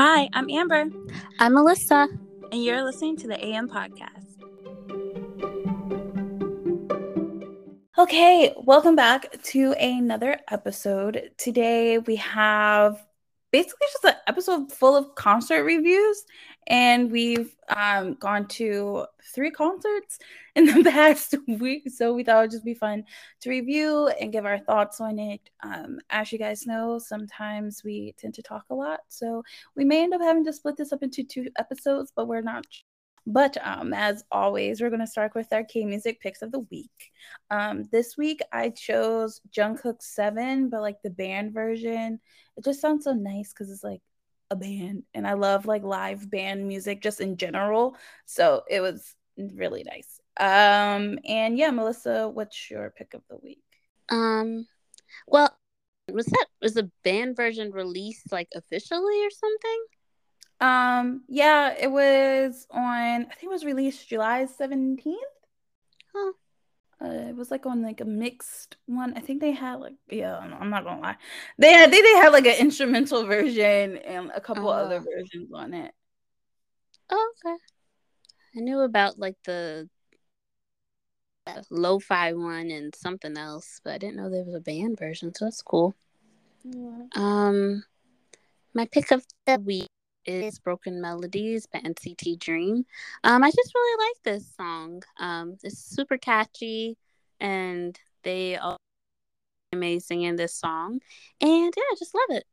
Hi, I'm Amber. I'm Melissa. And you're listening to the AM Podcast. Okay, welcome back to another episode. Today we have basically just an episode full of concert reviews, and we've um, gone to three concerts in the past week. So we thought it would just be fun to review and give our thoughts on it. Um, as you guys know, sometimes we tend to talk a lot, so we may end up having to split this up into two episodes, but we're not but um, as always, we're going to start with our K music picks of the week. Um, this week, I chose Jungkook 7, but like the band version. It just sounds so nice because it's like a band, and I love like live band music just in general. So it was really nice. Um, and yeah, Melissa, what's your pick of the week? Um, well, was that was the band version released like officially or something? Um, yeah, it was on. I think it was released July seventeenth. Huh. Uh, it was like on like a mixed one. I think they had like yeah, I'm not gonna lie. They had they, they had like an instrumental version and a couple other oh. versions on it. Oh, okay. I knew about like the uh, lo-fi one and something else, but I didn't know there was a band version, so that's cool. Yeah. Um my pick of the week is Broken Melodies by NCT Dream. Um, I just really like this song. Um, it's super catchy, and they are amazing in this song. And yeah, I just love it.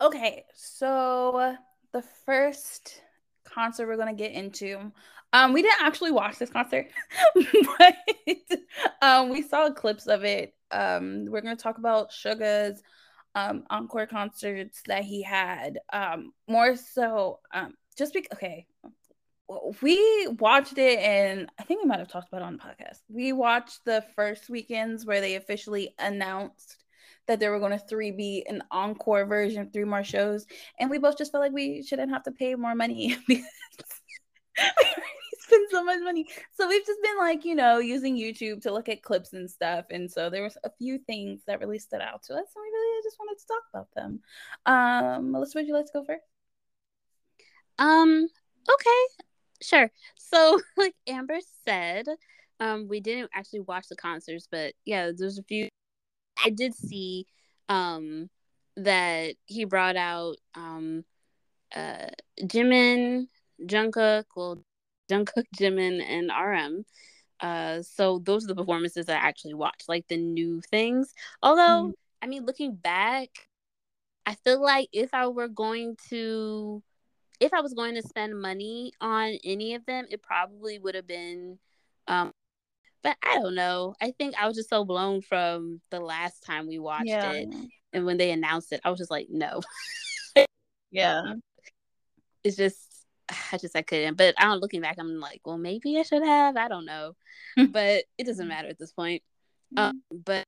Okay, so the first concert we're gonna get into. Um, we didn't actually watch this concert, but um, we saw clips of it. Um, we're gonna talk about Suga's um encore concerts that he had um more so um just because okay. We watched it and i think we might have talked about it on the podcast. We watched the first weekends where they officially announced that they were going to three be an encore version three more shows and we both just felt like we shouldn't have to pay more money because spend so much money. So we've just been like, you know, using YouTube to look at clips and stuff. And so there was a few things that really stood out to us, and we really just wanted to talk about them. Um, Melissa, would you like to go first? Um, okay, sure. So, like Amber said, um, we didn't actually watch the concerts, but yeah, there's a few I did see um that he brought out um uh Jimin Jungkook, well Jungkook, Jimin, and RM. Uh, so those are the performances I actually watched, like the new things. Although, mm. I mean, looking back, I feel like if I were going to, if I was going to spend money on any of them, it probably would have been. Um, but I don't know. I think I was just so blown from the last time we watched yeah. it, and when they announced it, I was just like, no. yeah. It's just I just I couldn't. But I don't looking back, I'm like, well, maybe I should have. I don't know, but it doesn't matter at this point. Um, but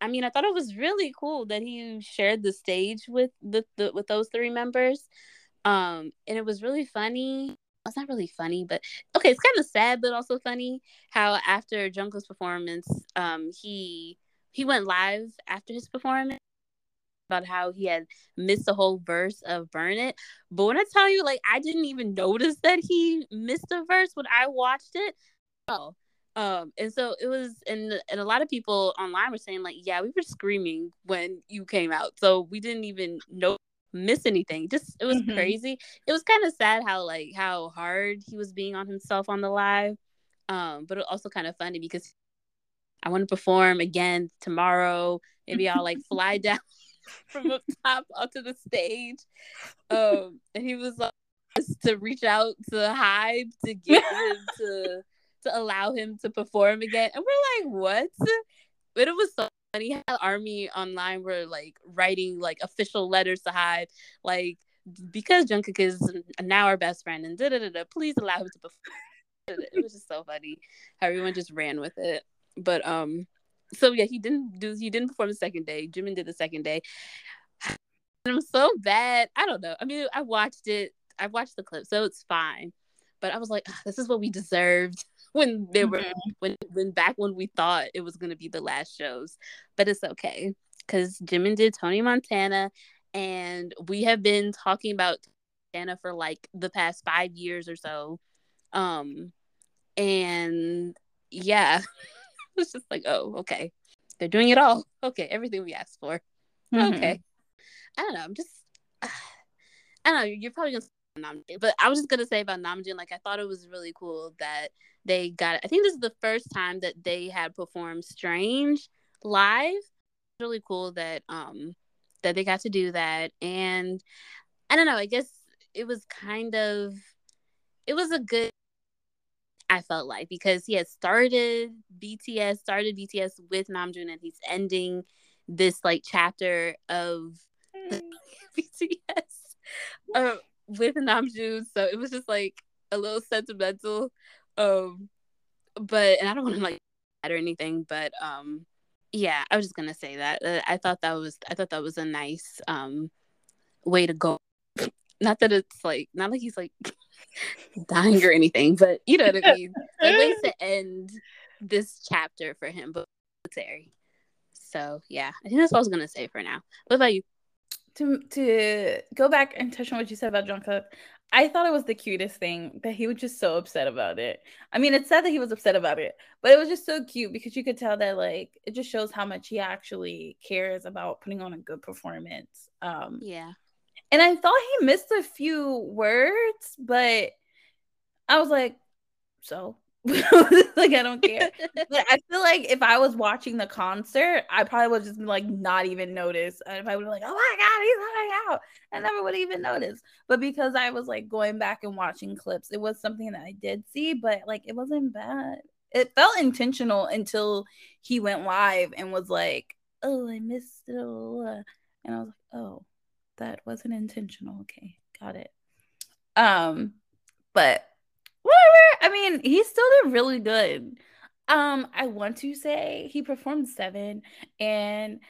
I mean, I thought it was really cool that he shared the stage with the, the with those three members. Um, and it was really funny. It's not really funny, but okay, it's kind of sad, but also funny how after Jungkook's performance, um, he he went live after his performance about how he had missed the whole verse of Burn It. But when I tell you, like, I didn't even notice that he missed a verse when I watched it. Oh. Um, and so it was, and and a lot of people online were saying like, yeah, we were screaming when you came out, so we didn't even know miss anything. Just it was mm-hmm. crazy. It was kind of sad how like how hard he was being on himself on the live, um, but also kind of funny because I want to perform again tomorrow. Maybe I'll like fly down from up top onto the stage. Um, and he was like to reach out to Hybe to get him to to allow him to perform again. And we're like, what? But it was so funny how Army online were like writing like official letters to Hybe, like because Jungkook is now our best friend and da da da da. Please allow him to perform. It was just so funny how everyone just ran with it. But um, so yeah, he didn't do he didn't perform the second day. Jimin did the second day. It was so bad. I don't know. I mean, I watched it. I watched the clip, so it's fine. But I was like, this is what we deserved when they were mm-hmm. when when back when we thought it was gonna be the last shows. But it's okay because Jimin did Tony Montana, and we have been talking about Montana for like the past five years or so. Um, and yeah, it's just like, oh, okay, they're doing it all. Okay, everything we asked for. Mm-hmm. Okay, I don't know. I'm just, I don't know. You're probably gonna Namjoon, but I was just gonna say about Namjoon. Like, I thought it was really cool that they got. I think this is the first time that they had performed "Strange" live. Really cool that um that they got to do that, and I don't know. I guess it was kind of it was a good I felt like because he had started BTS, started BTS with Namjoon, and he's ending this like chapter of BTS uh, with Namjoon. So it was just like a little sentimental. Um, but and I don't want to like that or anything, but um, yeah, I was just gonna say that uh, I thought that was I thought that was a nice um way to go not that it's like not like he's like dying or anything, but you know what I mean. Like ways to end this chapter for him, but Terry. So yeah, I think that's what I was gonna say for now. What about you? To to go back and touch on what you said about John Jungkook, I thought it was the cutest thing that he was just so upset about it. I mean, it's sad that he was upset about it, but it was just so cute because you could tell that like it just shows how much he actually cares about putting on a good performance. Um, yeah, and I thought he missed a few words, but I was like, so like I don't care. but I feel like if I was watching the concert, I probably would just like not even notice. And if I would be like, oh my god, he's coming out, I never would even notice. But because I was like going back and watching clips, it was something that I did see, but like it wasn't bad. It felt intentional until he went live and was like, oh, I missed it. And I was like, oh, that wasn't intentional. Okay, got it. Um, but whatever. I mean, he still did really good. Um, I want to say he performed seven, and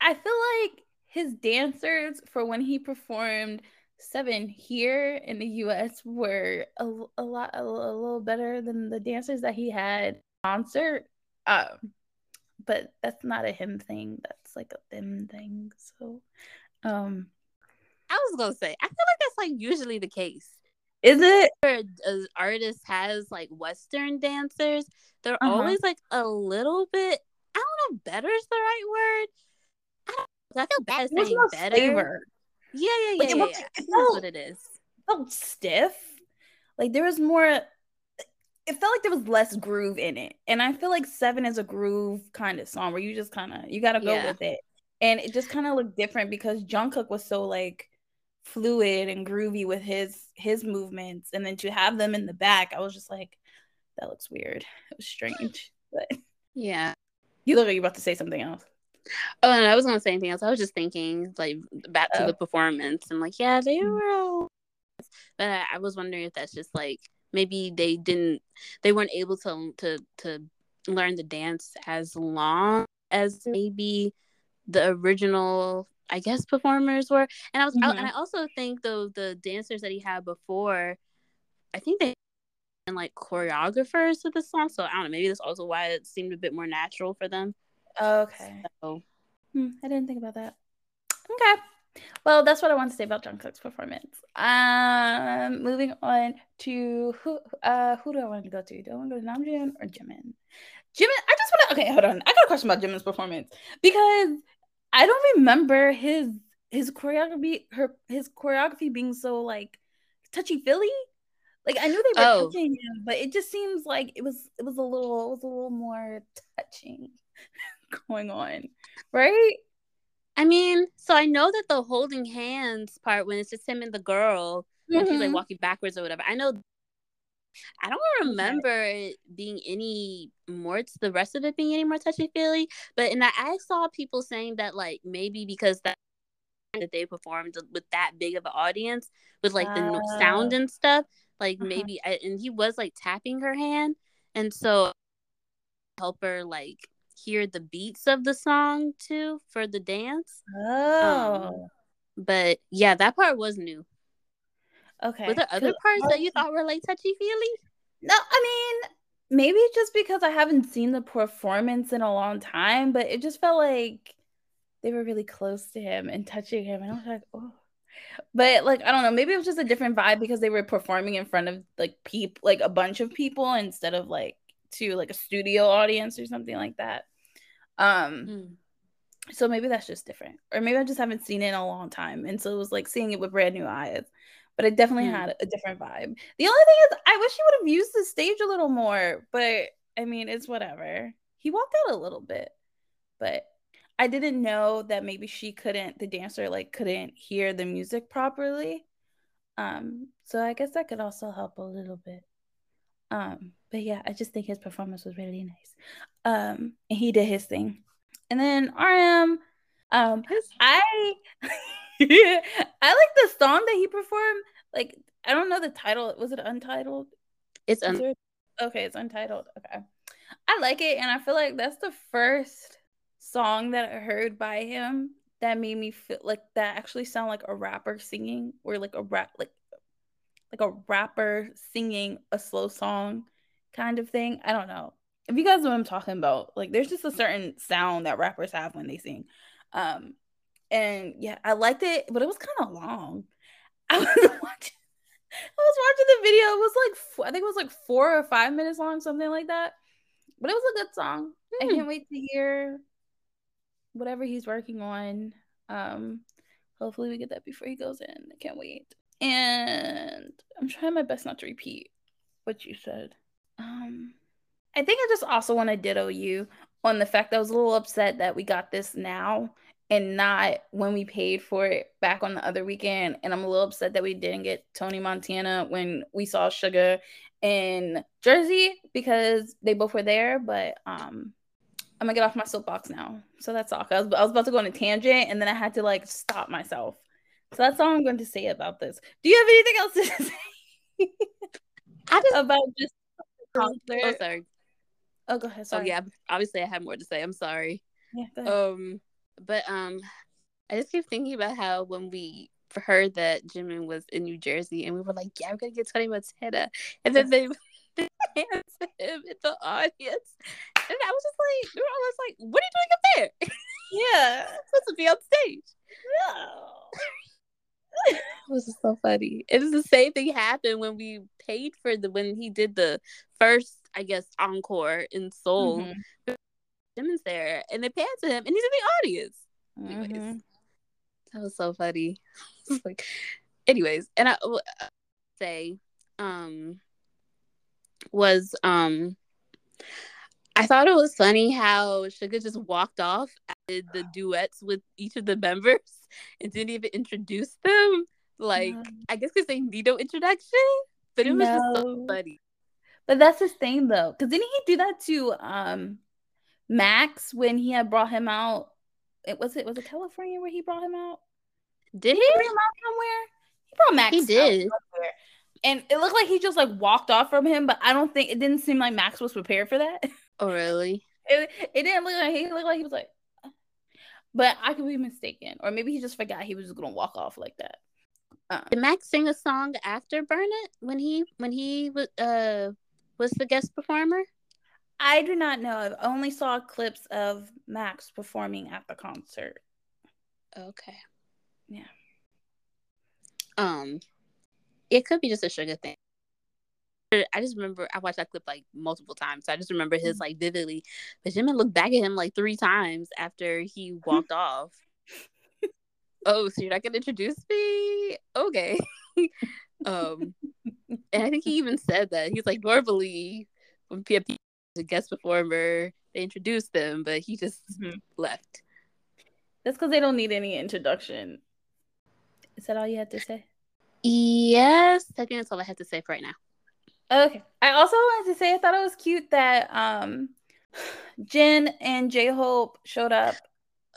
I feel like his dancers for when he performed seven here in the US were a, a lot a, a little better than the dancers that he had concert. Um, but that's not a him thing. That's like a them thing. So, um, I was gonna say, I feel like that's like usually the case. Is it? An artist has like Western dancers, they're uh-huh. always like a little bit. I don't know. Better is the right word. I don't. I feel bad saying better. Flavor. Yeah, yeah, yeah. Like, yeah, it, yeah. It felt, what it is. felt stiff. Like there was more. It felt like there was less groove in it, and I feel like Seven is a groove kind of song where you just kind of you got to go yeah. with it, and it just kind of looked different because Jungkook was so like fluid and groovy with his his movements. And then to have them in the back i was just like that looks weird. It was strange but yeah. You look like you're about to say something else. Oh no i was gonna say anything else. I was just thinking like back oh. to the performance. And like yeah they mm. were all but I, I was wondering if that's just like maybe they didn't they weren't able to to to learn the dance as long as maybe the original I guess performers were. And I was, mm-hmm. I, and I also think though the dancers that he had before, I think they and like choreographers of the song. So I don't know. Maybe that's also why it seemed a bit more natural for them. Okay. So, hmm, I didn't think about that. Okay. Well, that's what I want to say about Jungkook's performance. Um, moving on to who? Uh, who do I want to go to? Do I want to go to Namjoon or Jimin? Jimin, I just want to. Okay, hold on. I got a question about Jimin's performance because I don't remember his his choreography her his choreography being so like touchy feely. Like I knew they were oh. touching him, but it just seems like it was it was a little it was a little more touching going on, right? I mean, so I know that the holding hands part when it's just him and the girl mm-hmm. when she's like mm-hmm. walking backwards or whatever. I know I don't remember it being any more to the rest of it being any more touchy feely. But and I, I saw people saying that like maybe because that that they performed with that big of an audience with like the uh, sound and stuff, like uh-huh. maybe and he was like tapping her hand, and so help her like hear the beats of the song too for the dance. Um, oh. Um, but yeah, that part was new. Okay. Were there other parts that you thought were like touchy feely? No, I mean, maybe just because I haven't seen the performance in a long time, but it just felt like they were really close to him and touching him. And I was like, oh. but like I don't know, maybe it was just a different vibe because they were performing in front of like people, like a bunch of people instead of like to like a studio audience or something like that. Um, mm. so maybe that's just different, or maybe I just haven't seen it in a long time, and so it was like seeing it with brand new eyes. But it definitely mm. had a different vibe. The only thing is, I wish he would have used the stage a little more, but I mean, it's whatever. He walked out a little bit, but I didn't know that maybe she couldn't, the dancer like couldn't hear the music properly. Um, so I guess that could also help a little bit. Um, but yeah, I just think his performance was really nice. Um, and he did his thing. And then RM, um, I I like the song that he performed. Like, I don't know the title. Was it untitled? It's un- there... okay, it's untitled. Okay. I like it, and I feel like that's the first song that I heard by him that made me feel like that actually sound like a rapper singing or like a rap like like a rapper singing a slow song kind of thing. I don't know. If you guys know what I'm talking about, like there's just a certain sound that rappers have when they sing. Um and yeah, I liked it, but it was kind of long. I was watching I was watching the video. It was like I think it was like 4 or 5 minutes long, something like that. But it was a good song. I hmm. can't wait to hear whatever he's working on. Um, hopefully we get that before he goes in. I can't wait. And I'm trying my best not to repeat what you said. Um, I think I just also want to ditto you on the fact that I was a little upset that we got this now and not when we paid for it back on the other weekend. And I'm a little upset that we didn't get Tony Montana when we saw Suga in Jersey because they both were there. But um, I'm gonna get off my soapbox now. So that's all. I was, I was about to go on a tangent and then I had to like stop myself. So that's all I'm going to say about this. Do you have anything else to say? I just about just oh, oh, sorry. Oh, go ahead. Oh, sorry. Oh yeah, obviously I have more to say. I'm sorry. Yeah. Um, but um, I just keep thinking about how when we heard that Jimin was in New Jersey and we were like, yeah, we're gonna get Tony Montana, and then they hands to him in the audience. And I was just like, we were almost like, what are you doing up there? Yeah. supposed to be on stage. No. it was just so funny. It was the same thing happened when we paid for the when he did the first, I guess, encore in Seoul. Mm-hmm. Jimin's there and they pan to him and he's in the audience. Mm-hmm. That was so funny. like, anyways, and I say, um, was um I thought it was funny how Suga just walked off did the duets with each of the members and didn't even introduce them. Like, I guess because they need no introduction, but it was no. just so funny. But that's his thing, though, because didn't he do that to um Max when he had brought him out? It was it was it California where he brought him out? Did he bring him out somewhere? He brought Max. He did and it looked like he just like walked off from him, but I don't think it didn't seem like Max was prepared for that. Oh really? It, it didn't look like he looked like he was like, but I could be mistaken, or maybe he just forgot he was just gonna walk off like that. Uh, Did Max sing a song after Burn It when he when he was uh was the guest performer? I do not know. I've only saw clips of Max performing at the concert. Okay. Yeah. Um, it could be just a Suga thing. I just remember I watched that clip like multiple times. So I just remember his mm. like vividly. But Jimin looked back at him like three times after he walked off. Oh, so you're not gonna introduce me? Okay. um and I think he even said that. He's like normally when PFP a guest performer, they introduced them, but he just mm-hmm. left. That's because they don't need any introduction. Is that all you had to say? Yes, I think that's all I have to say for right now. Okay. I also wanted to say I thought it was cute that um Jin and J Hope showed up.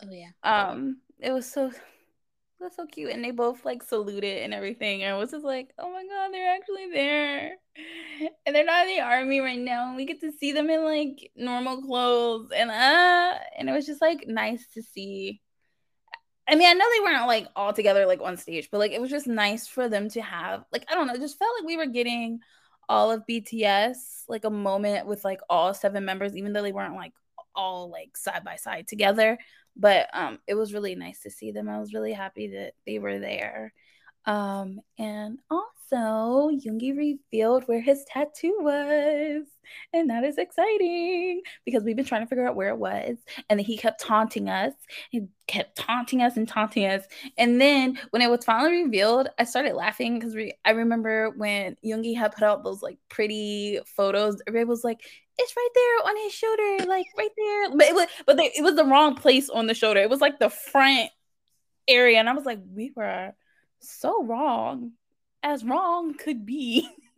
Oh yeah. Um it was so that's so cute and they both like saluted and everything and it was just like oh my god they're actually there and they're not in the army right now And we get to see them in like normal clothes and uh and it was just like nice to see I mean, I know they weren't like all together like on stage, but like it was just nice for them to have like I don't know, it just felt like we were getting all of BTS like a moment with like all seven members, even though they weren't like all like side by side together. But um, it was really nice to see them. I was really happy that they were there. Um, and also, Yoongi revealed where his tattoo was. And that is exciting because we've been trying to figure out where it was. And then he kept taunting us. He kept taunting us and taunting us. And then when it was finally revealed, I started laughing because I remember when Yoongi had put out those like pretty photos, everybody was like, it's right there on his shoulder, like right there. But it was but they, it was the wrong place on the shoulder. It was like the front area. And I was like, we were so wrong as wrong could be.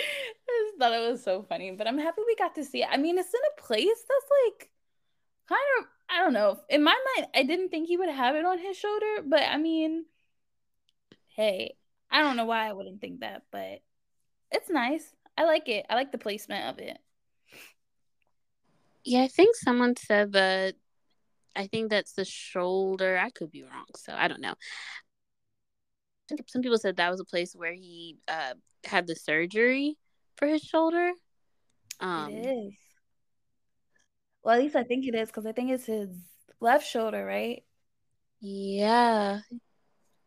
I thought it was so funny, but I'm happy we got to see it. I mean, it's in a place that's like kind of I don't know. In my mind, I didn't think he would have it on his shoulder, but I mean, hey, I don't know why I wouldn't think that, but it's nice. I like it. I like the placement of it. Yeah, I think someone said that I think that's the shoulder. I could be wrong, so I don't know. Some people said that was a place where he uh, had the surgery for his shoulder. Um, it is. Well, at least I think it is because I think it's his left shoulder, right? Yeah.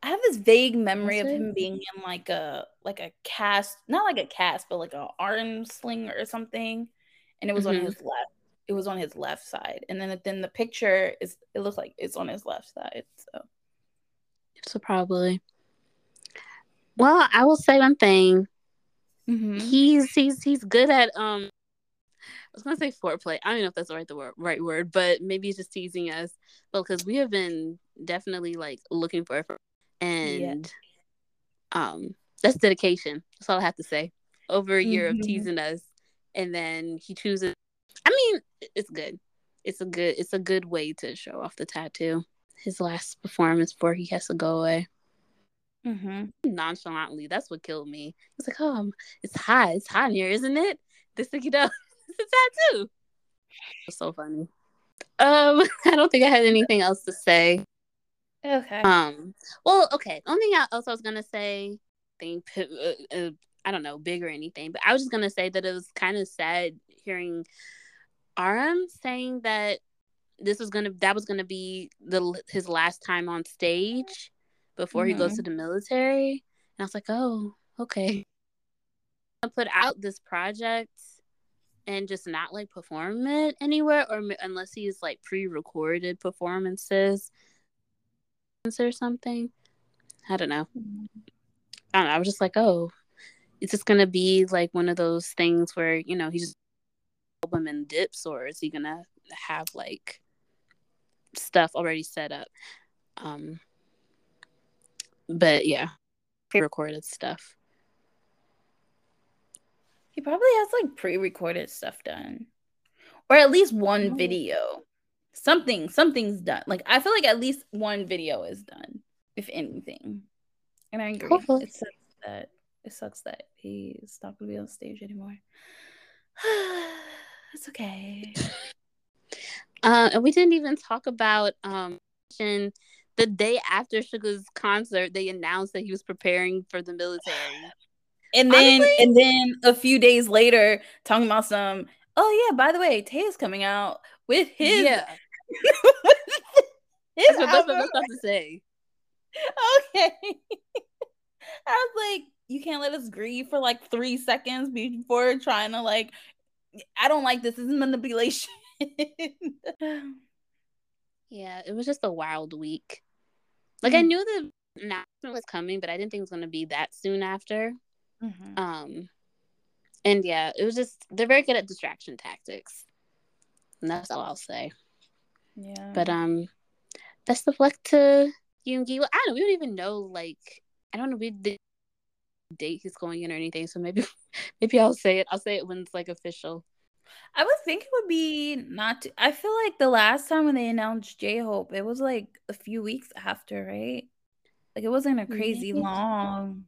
I have this vague memory of him being in like a like a cast, not like a cast, but like a arm sling or something, and it was mm-hmm. on his left. It was on his left side, and then then the picture is it looks like it's on his left side. So, so probably. Well, I will say one thing. Mm-hmm. He's he's he's good at um. I was gonna say foreplay. I don't know if that's the right the word, right word, but maybe he's just teasing us. But because we have been definitely like looking for, and um, that's dedication. That's all I have to say. Over a year mm-hmm. of teasing us, and then he chooses. I mean, it's good. It's a good. It's a good way to show off the tattoo. His last performance before he has to go away. Mm-hmm. Nonchalantly, that's what killed me. It's like, oh, it's hot. It's hot in here, isn't it? This thing, you know, it's a tattoo. It's so funny. Um, I don't think I had anything else to say. Okay. Um. Well, okay. Only thing else I was gonna say, thing, uh, uh, I don't know, big or anything, but I was just gonna say that it was kind of sad hearing RM saying that this was gonna that was gonna be the his last time on stage before mm-hmm. he goes mm-hmm. to the military. And I was like, oh, okay. I put out this project and just not like perform it anywhere, or unless he's like pre-recorded performances or something. I don't know. Mm-hmm. I don't know. I was just like, oh, it's just gonna be like one of those things where you know he just album and dips, or is he gonna have like stuff already set up? Um, but yeah, pre-recorded stuff. He probably has like pre-recorded stuff done, or at least one oh. video. Something, something's done. Like I feel like at least one video is done, if anything. And I agree. Hopefully. It sucks that it sucks that he's not gonna be on stage anymore. it's okay. Uh, and we didn't even talk about um the day after Suga's concert, they announced that he was preparing for the military. And then Honestly, and then a few days later, talking about some, oh yeah, by the way, Tay is coming out with his Yeah. his that's, what, that's what I was about to say. Okay. I was like, you can't let us grieve for like three seconds before trying to like I don't like this. This is manipulation. yeah, it was just a wild week. Like mm-hmm. I knew the announcement was coming, but I didn't think it was going to be that soon after. Mm-hmm. Um, and yeah, it was just they're very good at distraction tactics. And that's all I'll say. Yeah. But um, best of luck to Yoongi. Well, I don't. We don't even know. Like, I don't know. We the date he's going in or anything. So maybe, maybe I'll say it. I'll say it when it's like official. I would think it would be not. Too, I feel like the last time when they announced J Hope, it was like a few weeks after, right? Like it wasn't a crazy long.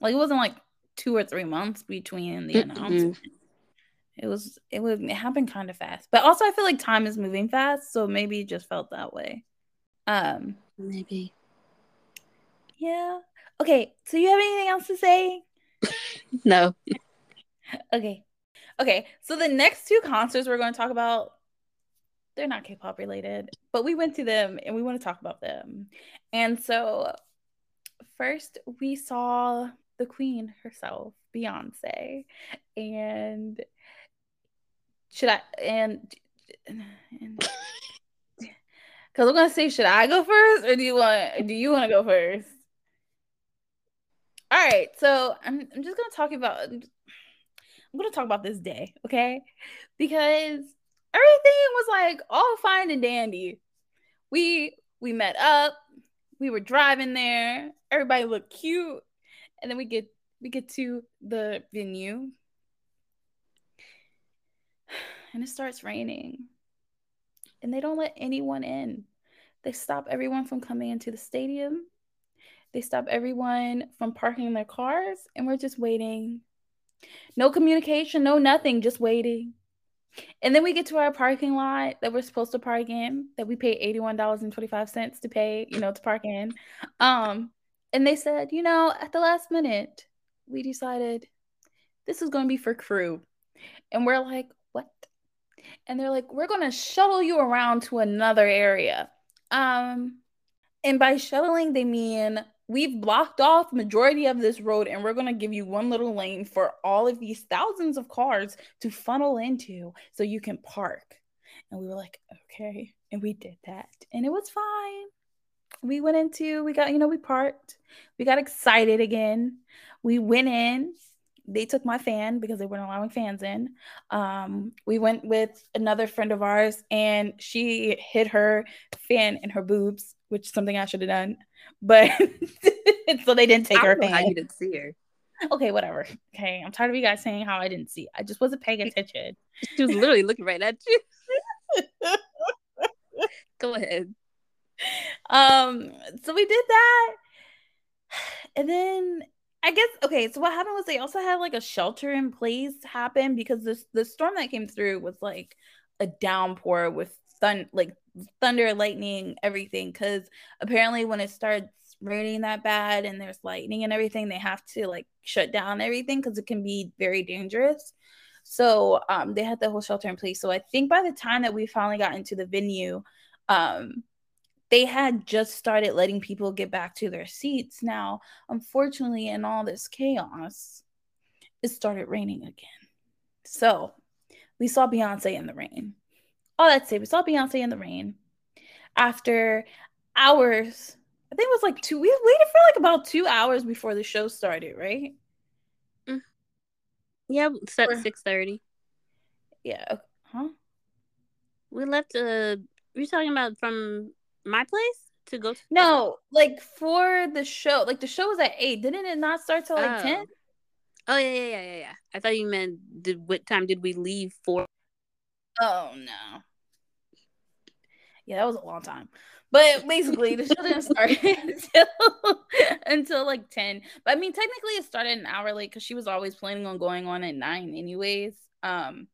Like it wasn't like two or three months between the mm-hmm. announcement. It was it would it happened kind of fast, but also I feel like time is moving fast, so maybe it just felt that way. Um, maybe. Yeah. Okay. So you have anything else to say? no. Okay. Okay, so the next two concerts we're going to talk about, they're not K-pop related, but we went to them and we want to talk about them. And so first we saw the queen herself, Beyonce. And should I and because I'm gonna say, should I go first, or do you want? Do you want to go first? All right, so I'm I'm just gonna talk about. I'm gonna talk about this day, okay? Because everything was like all fine and dandy. We we met up. We were driving there. Everybody looked cute, and then we get we get to the venue, and it starts raining and they don't let anyone in. They stop everyone from coming into the stadium. They stop everyone from parking their cars, and we're just waiting. No communication, no nothing, just waiting. And then we get to our parking lot that we're supposed to park in, that we pay $81.25 to pay, you know, to park in. Um, and they said, you know, at the last minute, we decided this is going to be for crew. And we're like, what? And they're like, we're going to shuttle you around to another area. Um, and by shuttling, they mean we've blocked off majority of this road and we're going to give you one little lane for all of these thousands of cars to funnel into so you can park. And we were like, okay. And we did that. And it was fine. We went into, we got, you know, we parked. We got excited again. We went in they took my fan because they weren't allowing fans in. Um, we went with another friend of ours, and she hid her fan in her boobs, which is something I should have done. But so they didn't take her fan. how you didn't see her. Okay, whatever. Okay, I'm tired of you guys saying how I didn't see. I just wasn't paying attention. She was literally looking right at you. Go ahead. Um, so we did that, and then I guess okay. So what happened was they also had like a shelter in place happen because this the storm that came through was like a downpour with thun like thunder, lightning, everything. Because apparently when it starts raining that bad and there's lightning and everything, they have to like shut down everything because it can be very dangerous. So um, they had the whole shelter in place. So I think by the time that we finally got into the venue, um, they had just started letting people get back to their seats. Now, unfortunately, in all this chaos, it started raining again. So we saw Beyonce in the rain. All that say, we saw Beyonce in the rain after hours. I think it was like two. We waited for like about two hours before the show started, right? Mm. Yeah, it's at six thirty. Yeah. Huh? We left. Uh, we talking about from my place to go to no like for the show like the show was at eight. Didn't it not start till like 10 oh. oh yeah yeah yeah yeah i thought you meant did what time did we leave for? Oh no. Yeah that was a long time. But basically the show didn't start until, until like 10 but i mean technically it started an hour late because she was always planning on going on at 9 anyways. Um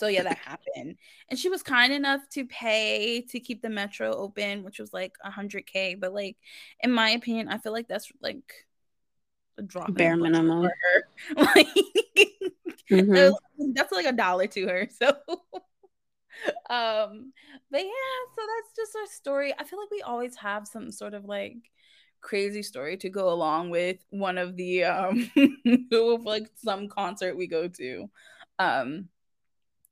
so yeah, that happened. And she was kind enough to pay to keep the metro open, which was like a hundred K. But like in my opinion, I feel like that's like a drop bare minimum. like mm-hmm. that's like a dollar to her. So um but yeah, so that's just our story. I feel like we always have some sort of like crazy story to go along with one of the um like some concert we go to. Um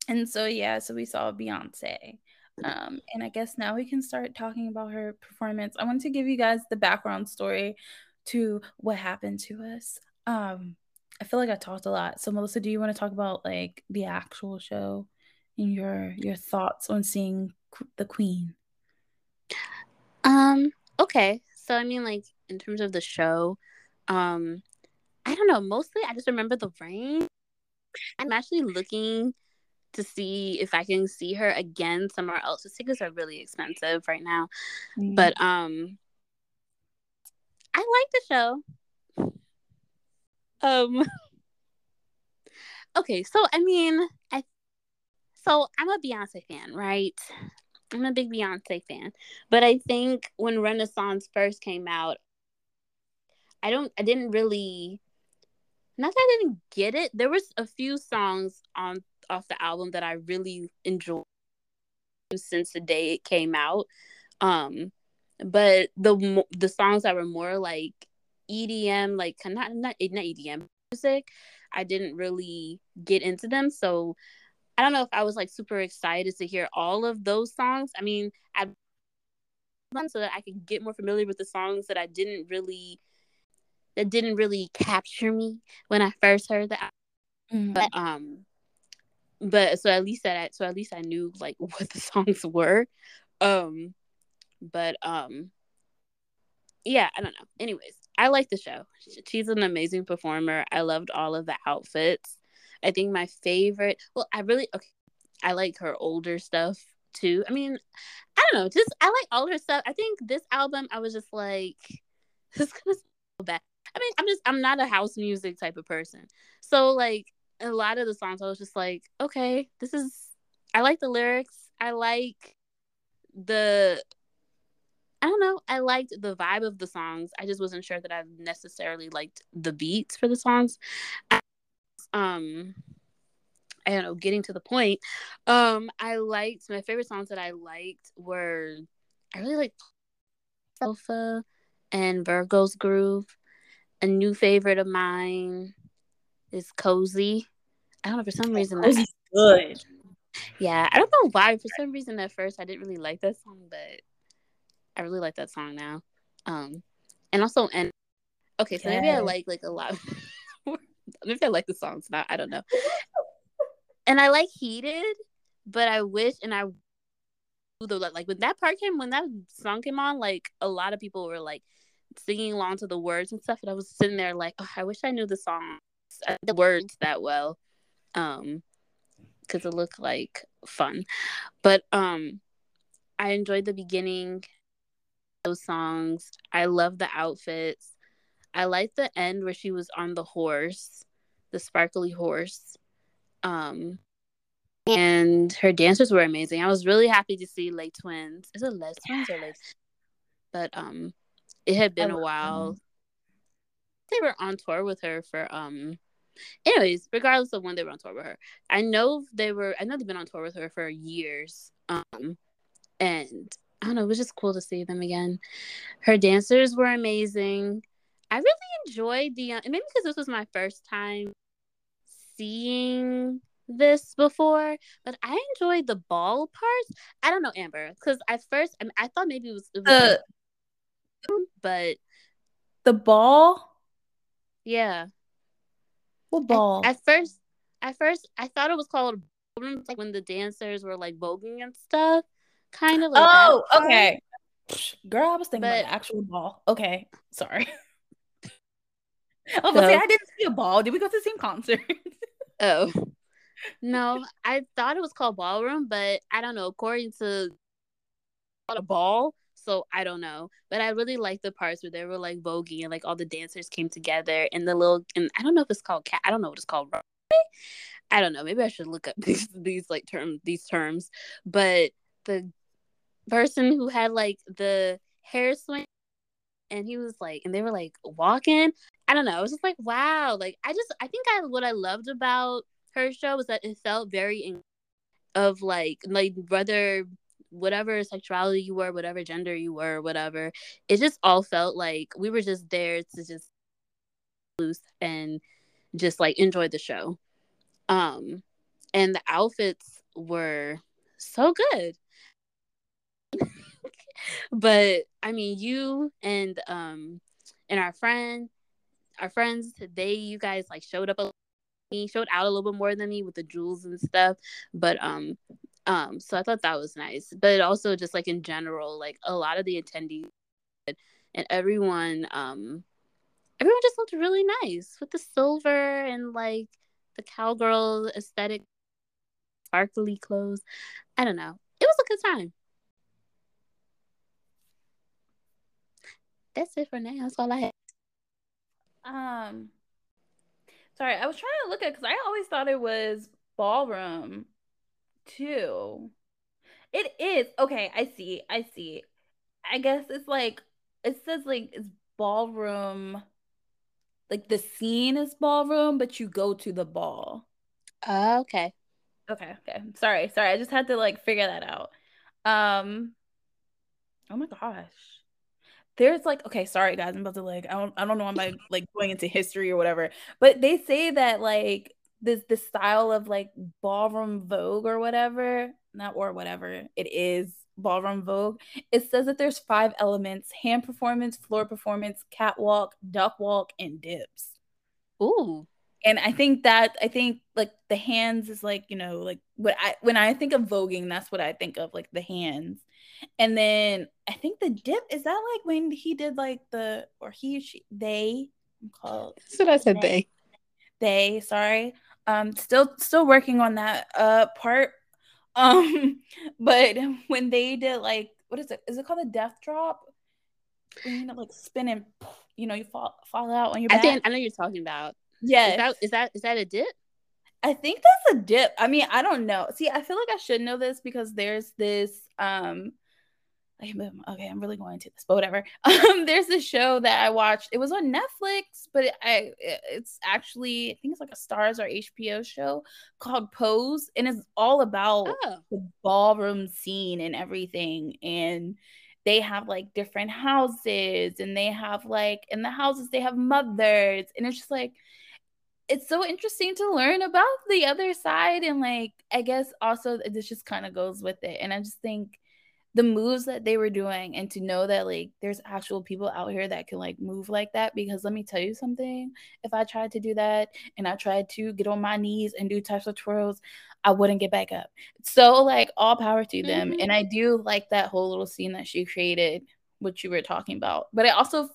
and so yeah, so we saw Beyonce. Um, and I guess now we can start talking about her performance. I want to give you guys the background story to what happened to us. Um, I feel like I talked a lot. So Melissa, do you want to talk about like the actual show and your your thoughts on seeing the Queen? Um. Okay. So I mean, like in terms of the show, um, I don't know. Mostly, I just remember the rain. I'm actually looking to see if I can see her again somewhere else. The tickets are really expensive right now. Mm-hmm. But um I like the show. Um Okay, so I mean, I so I'm a Beyonce fan, right? I'm a big Beyonce fan. But I think when Renaissance first came out, I don't I didn't really not that I didn't get it. There was a few songs on off the album that I really enjoyed since the day it came out. Um, but the the songs that were more like EDM, like not not not EDM music, I didn't really get into them. So I don't know if I was like super excited to hear all of those songs. I mean, I so that I could get more familiar with the songs that I didn't really that didn't really capture me when I first heard that. Mm-hmm. But um but so at least that I, so at least I knew like what the songs were. Um but um yeah, I don't know. Anyways, I like the show. She's an amazing performer. I loved all of the outfits. I think my favorite, well, I really okay, I like her older stuff too. I mean, I don't know, just I like all her stuff. I think this album I was just like this is gonna bad. I mean, I'm just I'm not a house music type of person. So like a lot of the songs I was just like, okay, this is I like the lyrics. I like the I don't know. I liked the vibe of the songs. I just wasn't sure that I necessarily liked the beats for the songs. Um I don't know, getting to the point. Um I liked my favorite songs that I liked were I really liked Alpha and Virgo's Groove. A new favorite of mine is Cozy. I don't know for some reason Cozy's good. Yeah, I don't know why. For some reason, at first I didn't really like that song, but I really like that song now. Um, and also, and okay, so maybe I like like a lot. maybe I like the songs now. I don't know. and I like Heated, but I wish, and I like when that part came, when that song came on, like a lot of people were like singing along to the words and stuff, and I was sitting there like, oh, I wish I knew the song, the words that well, um, because it looked like fun, but um, I enjoyed the beginning those songs. I love the outfits. I like the end where she was on the horse, the sparkly horse. Um and her dancers were amazing. I was really happy to see Les Twins. Is it Les Twins or Les? But um it had been a while. Them. They were on tour with her for um anyways, regardless of when they were on tour with her. I know they were I know they've been on tour with her for years. Um and I don't know, it was just cool to see them again. Her dancers were amazing. I really enjoyed the, uh, maybe because this was my first time seeing this before, but I enjoyed the ball parts. I don't know, Amber, because at first I, mean, I thought maybe it was, it was uh, like, but the ball, yeah. What ball? At, at first, at first, I thought it was called like when the dancers were like voguing and stuff. Kind of like oh okay. Girl i was thinking but, about the actual ball. Okay sorry. Oh but so, see i didn't see a ball. Did we go to the same concert? Oh. No i thought it was called ballroom but i don't know. According to a ball so I don't know, but I really like the parts where they were like voguing and like all the dancers came together and the little and I don't know if it's called cat. I don't know what it's called. I don't know. Maybe I should look up these these like term these terms, but the person who had like the hair swing and he was like and they were like walking i don't know it was just like wow like i just i think i what i loved about her show was that it felt very in, of like like whether whatever sexuality you were whatever gender you were whatever it just all felt like we were just there to just loose and just like enjoy the show. Um and the outfits were so good. But I mean, you and um and our friend, our friends, they you guys like showed up a he showed out a little bit more than me with the jewels and stuff. But um um so i thought that was nice but also just like in general like a lot of the attendees and everyone um everyone just looked really nice with the silver and like the cowgirl aesthetic sparkly clothes i don't know it was a good time that's it for now. That's all I have. Um, sorry, I was trying to look at because I always thought it was ballroom too. It is okay. I see. I see. I guess it's like it says like it's ballroom like the scene is ballroom, but you go to the ball. Uh, okay. Okay, okay. Sorry, sorry. I just had to like figure that out. Um Oh my gosh. There's like okay, sorry guys, I'm about to like I don't I don't know I'm like like going into history or whatever. But they say that like this the style of like ballroom vogue or whatever, not or whatever it is ballroom vogue. It says that there's five elements: hand performance, floor performance, catwalk, duck walk, and dips. Ooh. And I think that I think like the hands is like, you know, like what I when I think of voguing, that's what I think of, like the hands. And then I think the dip is that like when he did like the or he she they I'm called That's what I said they. They, sorry. Um still still working on that uh part. Um but when they did like what is it? Is it called a death drop? You know like spin and you know you fall fall out on your back. I think I know you're talking about. Yeah. Is that is that is that a dip? I think that's a dip. I mean, I don't know. See, I feel like I should know this because there's this um okay, I'm really going to this, but whatever. Um, there's this show that I watched. It was on Netflix, but I it's actually I think it's like a Starz or HBO show called Pose, and it's all about oh. the ballroom scene and everything. And they have like different houses, and they have like in the houses they have mothers, and it's just like it's so interesting to learn about the other side and like i guess also this just kind of goes with it and i just think the moves that they were doing and to know that like there's actual people out here that can like move like that because let me tell you something if i tried to do that and i tried to get on my knees and do types of twirls i wouldn't get back up. So like all power to them mm-hmm. and i do like that whole little scene that she created what you were talking about. But i also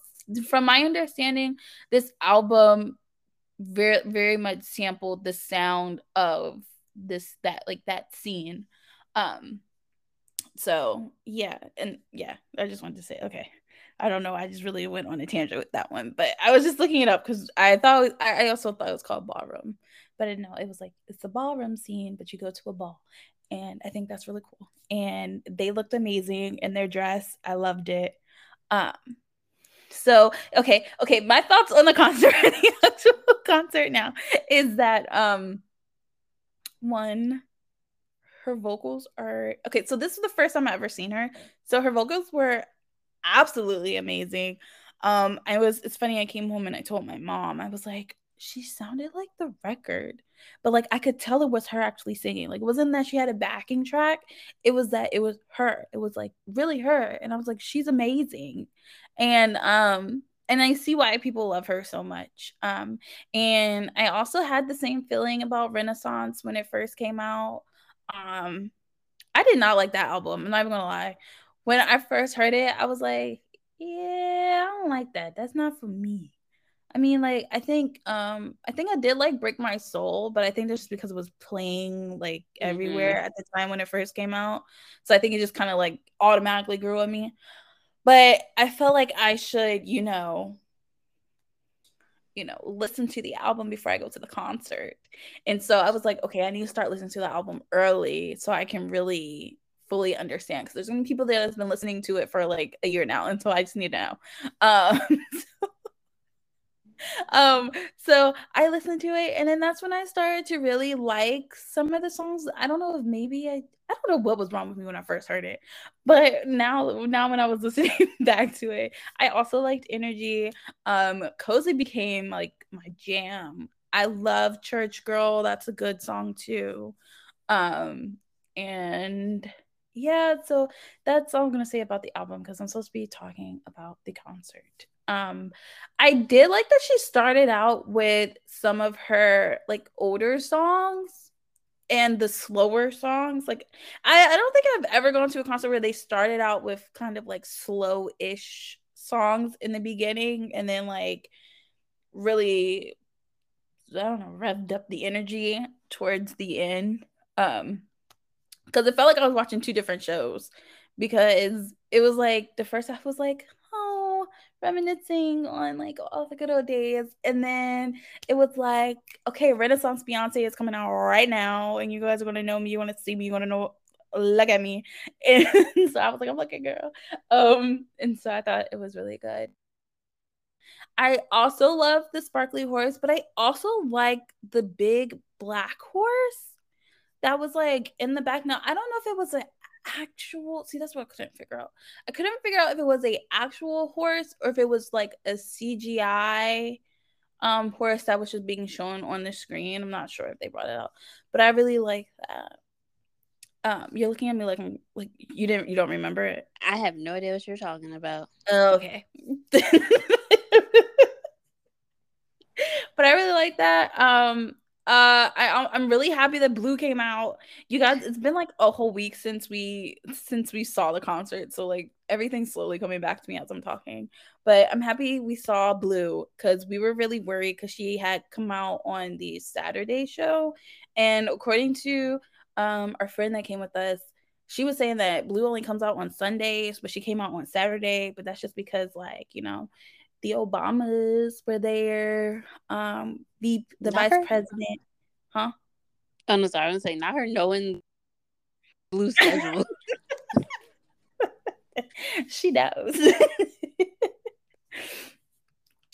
from my understanding this album very very much sampled the sound of this that like that scene. Um so yeah, and yeah, I just wanted to say okay. I don't know. I just really went on a tangent with that one, but I was just looking it up because I thought I also thought it was called ballroom, but I know it was like it's the ballroom scene, but you go to a ball, and I think that's really cool. And they looked amazing in their dress. I loved it. Um, so okay, okay. My thoughts on the concert, the actual concert now, is that um, one, her vocals are okay. So this is the first time I ever seen her. So her vocals were absolutely amazing. Um, I was it's funny, I came home and I told my mom, I was like, she sounded like the record, but like I could tell it was her actually singing. Like, it wasn't that she had a backing track, it was that it was her. It was like really her. And I was like, she's amazing. And um, and I see why people love her so much. Um, and I also had the same feeling about Renaissance when it first came out. Um, I did not like that album. I'm not even gonna lie. When I first heard it, I was like, yeah, I don't like that. That's not for me. I mean, like, I think, um, I think I did like Break My Soul, but I think that's just because it was playing like everywhere mm-hmm. at the time when it first came out. So I think it just kind of like automatically grew on me. But I felt like I should, you know, you know, listen to the album before I go to the concert. And so I was like, okay, I need to start listening to the album early so I can really fully understand because there's be people that has been listening to it for like a year now, and so I just need to know. Um, so um so i listened to it and then that's when i started to really like some of the songs i don't know if maybe i i don't know what was wrong with me when i first heard it but now now when i was listening back to it i also liked energy. Um cozy became like my jam. I love church girl. That's a good song too. Um and yeah so that's all i'm gonna say about the album because i'm supposed to be talking about the concert. Um, I did like that she started out with some of her like older songs and the slower songs. Like I, I don't think I've ever gone to a concert where they started out with kind of like slow-ish songs in the beginning and then like really I don't know, revved up the energy towards the end. Um because it felt like I was watching two different shows because it was like the first half was like, reminiscing on like all the good old days. And then it was like, okay, Renaissance Beyonce is coming out right now, and you guys are gonna know me, you wanna see me, you wanna know look at me. And so I was like, I'm looking girl. Um, and so I thought it was really good. I also love the sparkly horse, but I also like the big black horse that was like in the back. Now, I don't know if it was an actual see that's what I couldn't figure out. I couldn't figure out if it was a actual horse or if it was like a CGI um horse that was just being shown on the screen. I'm not sure if they brought it out, but I really like that. Um, you're looking at me like I'm like you didn't you don't remember it. I have no idea what you're talking about. Oh, okay. but I really like that. Um, uh I I'm really happy that Blue came out. You guys, it's been like a whole week since we since we saw the concert. So like everything's slowly coming back to me as I'm talking. But I'm happy we saw Blue because we were really worried because she had come out on the Saturday show. And according to um our friend that came with us, she was saying that Blue only comes out on Sundays, but she came out on Saturday. But that's just because, like, you know, the Obamas were there. Um, the the not vice her? president, huh? I'm oh, sorry, I'm saying not her knowing blue schedule. she knows.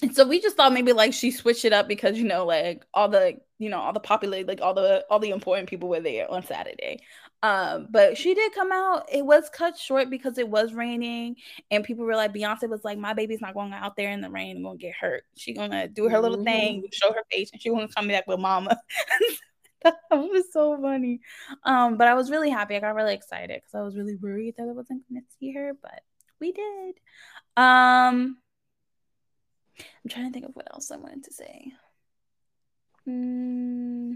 and so we just thought maybe like she switched it up because you know like all the you know all the popular like all the all the important people were there on Saturday. Um, but she did come out. It was cut short because it was raining, and people were like, Beyonce was like, "My baby's not going out there in the rain and gonna get hurt. She gonna do her little mm-hmm. thing, show her face, and she gonna come back with mama." that was so funny. Um, but I was really happy. I got really excited because I was really worried that I wasn't gonna see her, but we did. Um, I'm trying to think of what else I wanted to say. Hmm.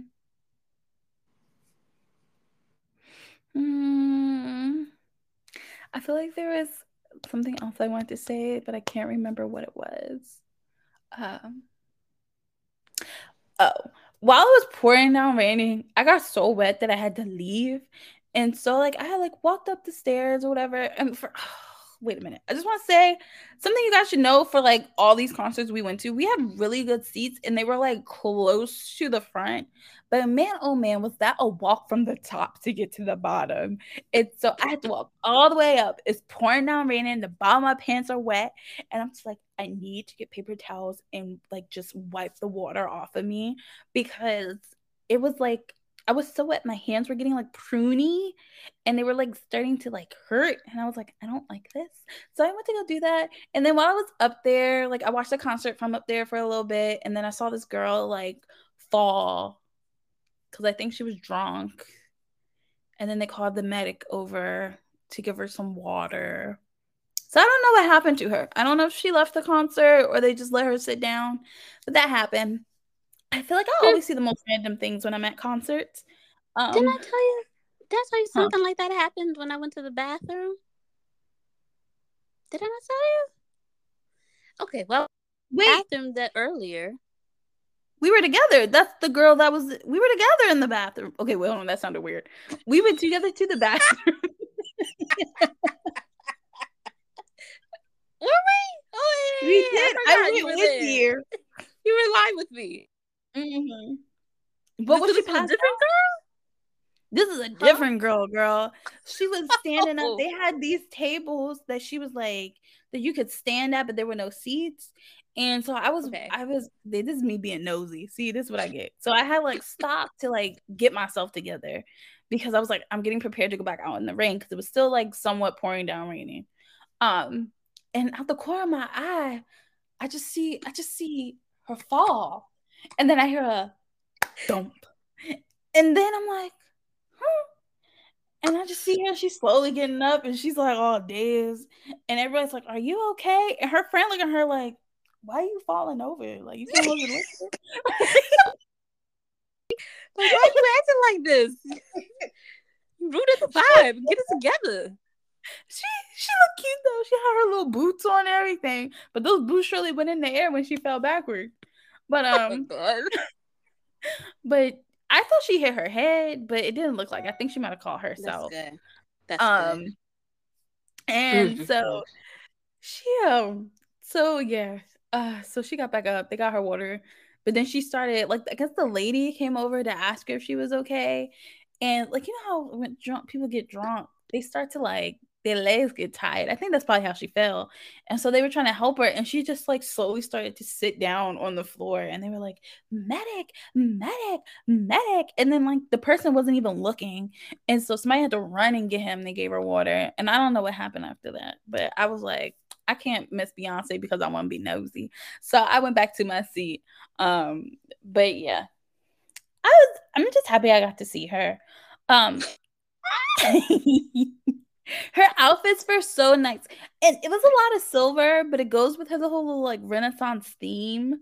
Mm, I feel like there was something else I wanted to say, but I can't remember what it was. Um, oh, while it was pouring down raining, I got so wet that I had to leave. And so, like, I had like walked up the stairs or whatever. And for oh, wait a minute, I just want to say something you guys should know for like all these concerts we went to. We had really good seats and they were like close to the front. But man, oh man, was that a walk from the top to get to the bottom? It's so I had to walk all the way up. It's pouring down raining. The bottom of my pants are wet. And I'm just like, I need to get paper towels and like just wipe the water off of me because it was like I was so wet. My hands were getting like pruny and they were like starting to like hurt. And I was like, I don't like this. So I went to go do that. And then while I was up there, like I watched the concert from up there for a little bit. And then I saw this girl like fall because I think she was drunk. And then they called the medic over to give her some water. So I don't know what happened to her. I don't know if she left the concert or they just let her sit down, but that happened. I feel like I always see the most random things when I'm at concerts. Um, Didn't I tell you? Did I tell you something huh? like that happened when I went to the bathroom? Did I not tell you? Okay, well, Wait. bathroom that earlier. We were together. That's the girl that was. We were together in the bathroom. Okay, well, on. That sounded weird. We went together to the bathroom. were we? Oh, yeah, we did. I, I went with there. you. You were live with me. Mm-hmm. But was she a different girl? This is a different huh? girl, girl. She was standing up. They had these tables that she was like that you could stand at, but there were no seats. And so I was, okay. I was, this is me being nosy. See, this is what I get. So I had like stopped to like get myself together because I was like, I'm getting prepared to go back out in the rain because it was still like somewhat pouring down raining. Um, and out the corner of my eye, I just see, I just see her fall. And then I hear a thump. And then I'm like, huh. And I just see her, she's slowly getting up and she's like all dazed. And everybody's like, Are you okay? And her friend look at her like, why are you falling over? Like you can't look at Like, why are you acting like this? Rooted the vibe. Get it together. She she looked cute though. She had her little boots on and everything. But those boots surely went in the air when she fell backward. But oh um oh but I thought she hit her head, but it didn't look like. I think she might have caught herself. That's good. That's um good. and mm-hmm. so she um so yeah, uh, so she got back up. They got her water, but then she started like I guess the lady came over to ask her if she was okay, and like you know how when drunk people get drunk, they start to like their legs get tired. I think that's probably how she fell. And so they were trying to help her, and she just like slowly started to sit down on the floor. And they were like, medic, medic, medic. And then like the person wasn't even looking. And so somebody had to run and get him. They gave her water. And I don't know what happened after that. But I was like, I can't miss Beyonce because I want to be nosy. So I went back to my seat. Um, but yeah. I was I'm just happy I got to see her. Um her outfits were so nice. And it was a lot of silver, but it goes with her the whole little like Renaissance theme.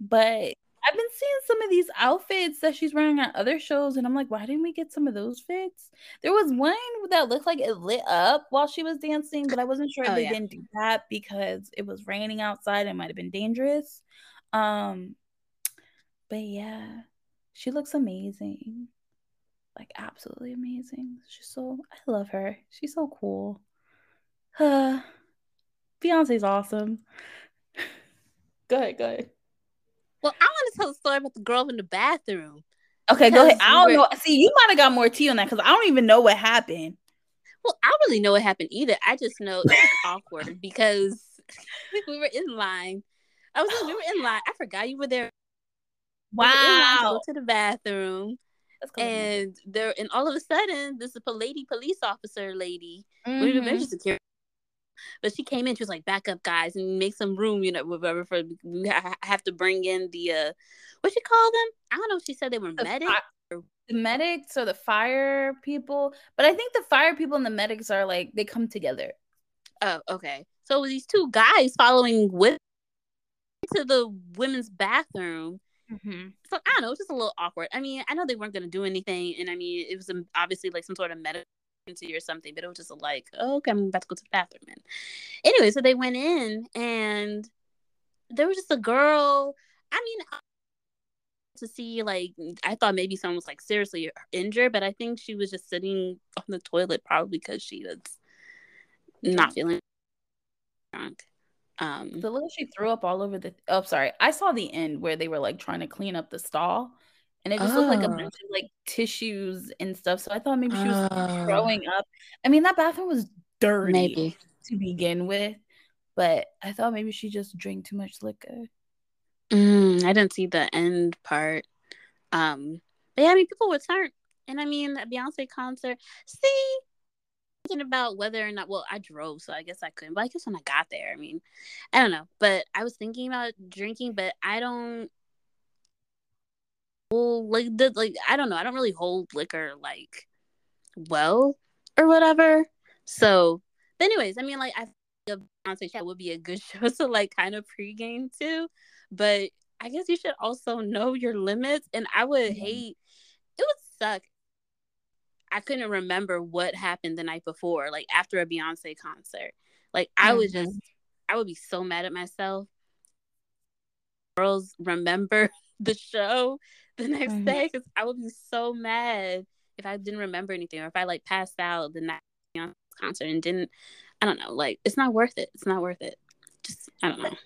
But I've been seeing some of these outfits that she's wearing at other shows, and I'm like, why didn't we get some of those fits? There was one that looked like it lit up while she was dancing, but I wasn't sure if oh, they yeah. didn't do that because it was raining outside. It might have been dangerous. Um, but yeah, she looks amazing like absolutely amazing. She's so I love her. She's so cool. Uh, Beyonce's awesome. go ahead, go ahead. Well, I want to tell the story about the girl in the bathroom. Okay, go ahead. I don't know. See, you might have got more tea on that because I don't even know what happened. Well, I don't really know what happened either. I just know it was awkward because we were in line. I was we were in line. I forgot you were there. Wow. We to go to the bathroom and there and all of a sudden this is a lady police officer lady mm-hmm. emergency security but she came in she was like back up guys and make some room you know whatever for we have to bring in the uh what you call them? I don't know if she said they were the medics fi- the medics or the fire people but i think the fire people and the medics are like they come together. Oh okay. So these two guys following with to the women's bathroom Mm-hmm. So I don't know, it's just a little awkward. I mean, I know they weren't going to do anything, and I mean, it was um, obviously like some sort of medical or something, but it was just like, okay, I'm about to go to the bathroom. And anyway, so they went in, and there was just a girl. I mean, to see like I thought maybe someone was like seriously injured, but I think she was just sitting on the toilet probably because she was not feeling drunk. Um, the little she threw up all over the. Oh, sorry. I saw the end where they were like trying to clean up the stall, and it just oh. looked like a oh. bunch of like tissues and stuff. So I thought maybe she was oh. throwing up. I mean, that bathroom was dirty maybe. to begin with, but I thought maybe she just drank too much liquor. Mm, I didn't see the end part. Um, but yeah, I mean, people would start, and I mean, a Beyonce concert. See, thinking about whether or not well i drove so i guess i couldn't but i guess when i got there i mean i don't know but i was thinking about drinking but i don't well like the like i don't know i don't really hold liquor like well or whatever so but anyways i mean like i think honestly that would be a good show to like kind of pregame too but i guess you should also know your limits and i would mm-hmm. hate it would suck I couldn't remember what happened the night before, like after a Beyonce concert. Like I mm-hmm. was just, I would be so mad at myself. Girls remember the show the next mm-hmm. day because I would be so mad if I didn't remember anything or if I like passed out the night Beyonce concert and didn't. I don't know. Like it's not worth it. It's not worth it. Just I don't know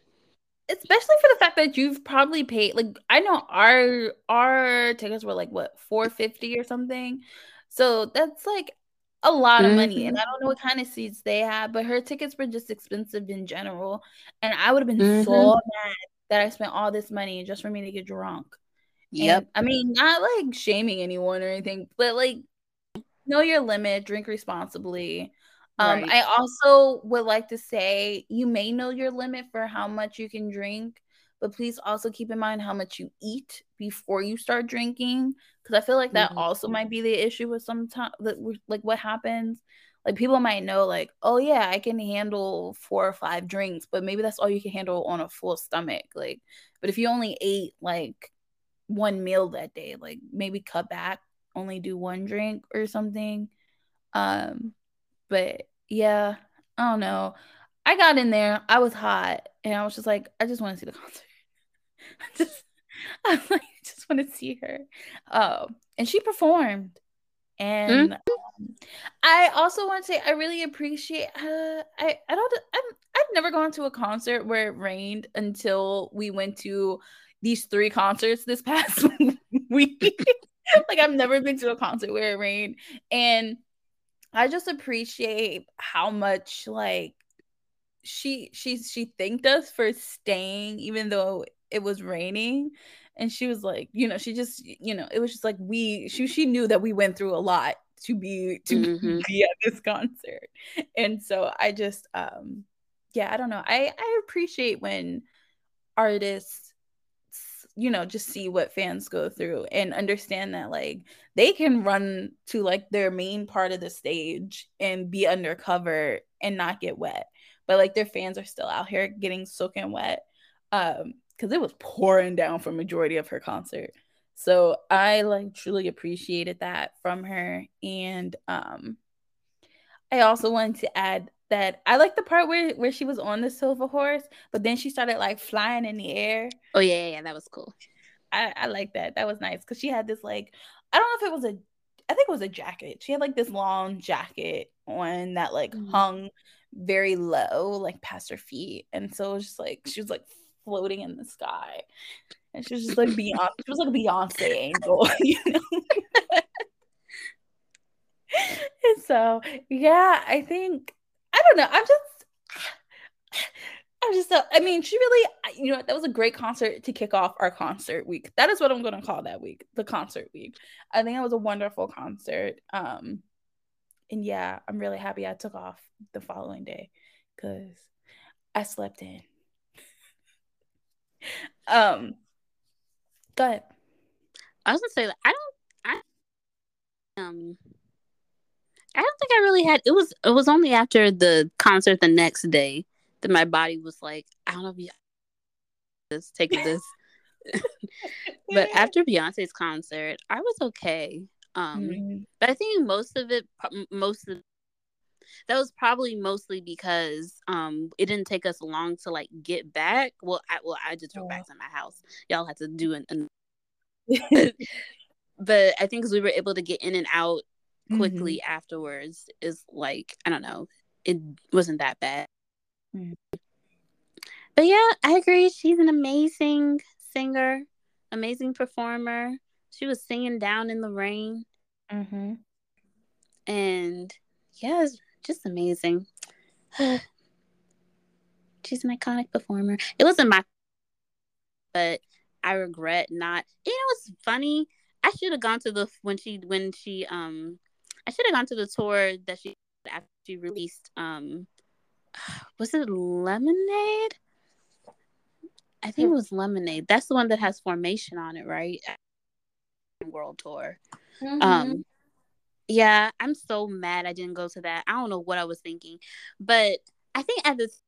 especially for the fact that you've probably paid like I know our our tickets were like what 450 or something. So that's like a lot of money. And mm-hmm. I don't know what kind of seats they had, but her tickets were just expensive in general. And I would have been mm-hmm. so mad that I spent all this money just for me to get drunk. Yep. And, I mean, not like shaming anyone or anything, but like know your limit, drink responsibly. Um, right. I also would like to say you may know your limit for how much you can drink, but please also keep in mind how much you eat before you start drinking because I feel like that mm-hmm. also might be the issue with some time like what happens. Like people might know, like, oh yeah, I can handle four or five drinks, but maybe that's all you can handle on a full stomach. Like, but if you only ate like one meal that day, like maybe cut back, only do one drink or something. Um, but yeah, I don't know. I got in there, I was hot, and I was just like, I just want to see the concert. I just I like, just want to see her. Oh, and she performed. And mm-hmm. um, I also want to say I really appreciate uh, I I don't I'm, I've never gone to a concert where it rained until we went to these three concerts this past week. like I've never been to a concert where it rained and I just appreciate how much like she she she thanked us for staying even though it was raining and she was like you know she just you know it was just like we she she knew that we went through a lot to be to mm-hmm. be at this concert. And so i just um yeah i don't know. I i appreciate when artists you know just see what fans go through and understand that like they can run to like their main part of the stage and be undercover and not get wet but like their fans are still out here getting soaking wet. Um because it was pouring down for majority of her concert so i like truly appreciated that from her and um i also wanted to add that i like the part where where she was on the silver horse but then she started like flying in the air oh yeah yeah that was cool i i like that that was nice because she had this like i don't know if it was a i think it was a jacket she had like this long jacket on that like mm-hmm. hung very low, like past her feet. And so it was just like she was like floating in the sky. And she was just like Beyonce, she was like a Beyonce angel, you know. and so yeah, I think I don't know. I'm just I'm just so, I mean, she really, you know, that was a great concert to kick off our concert week. That is what I'm going to call that week, the concert week. I think it was a wonderful concert. Um, and yeah, I'm really happy I took off the following day because I slept in. um, go ahead. I was gonna say that I don't, I um, I don't think I really had. It was it was only after the concert the next day that my body was like, I don't know if you this take this. but after Beyonce's concert, I was okay. Um, mm-hmm. but I think most of it, most of that was probably mostly because um it didn't take us long to like get back. Well, I well I just drove back to my house. Y'all had to do an, an but I think because we were able to get in and out quickly mm-hmm. afterwards is like I don't know, it wasn't that bad. Mm-hmm. But yeah, I agree. She's an amazing singer, amazing performer. She was singing down in the rain. Mm-hmm. And yeah, it's just amazing. She's an iconic performer. It wasn't my, but I regret not. You know, it's funny. I should have gone to the when she when she um, I should have gone to the tour that she after she released um, was it Lemonade? I think it was Lemonade. That's the one that has Formation on it, right? World Tour. Mm-hmm. Um, yeah, I'm so mad I didn't go to that. I don't know what I was thinking, but I think at this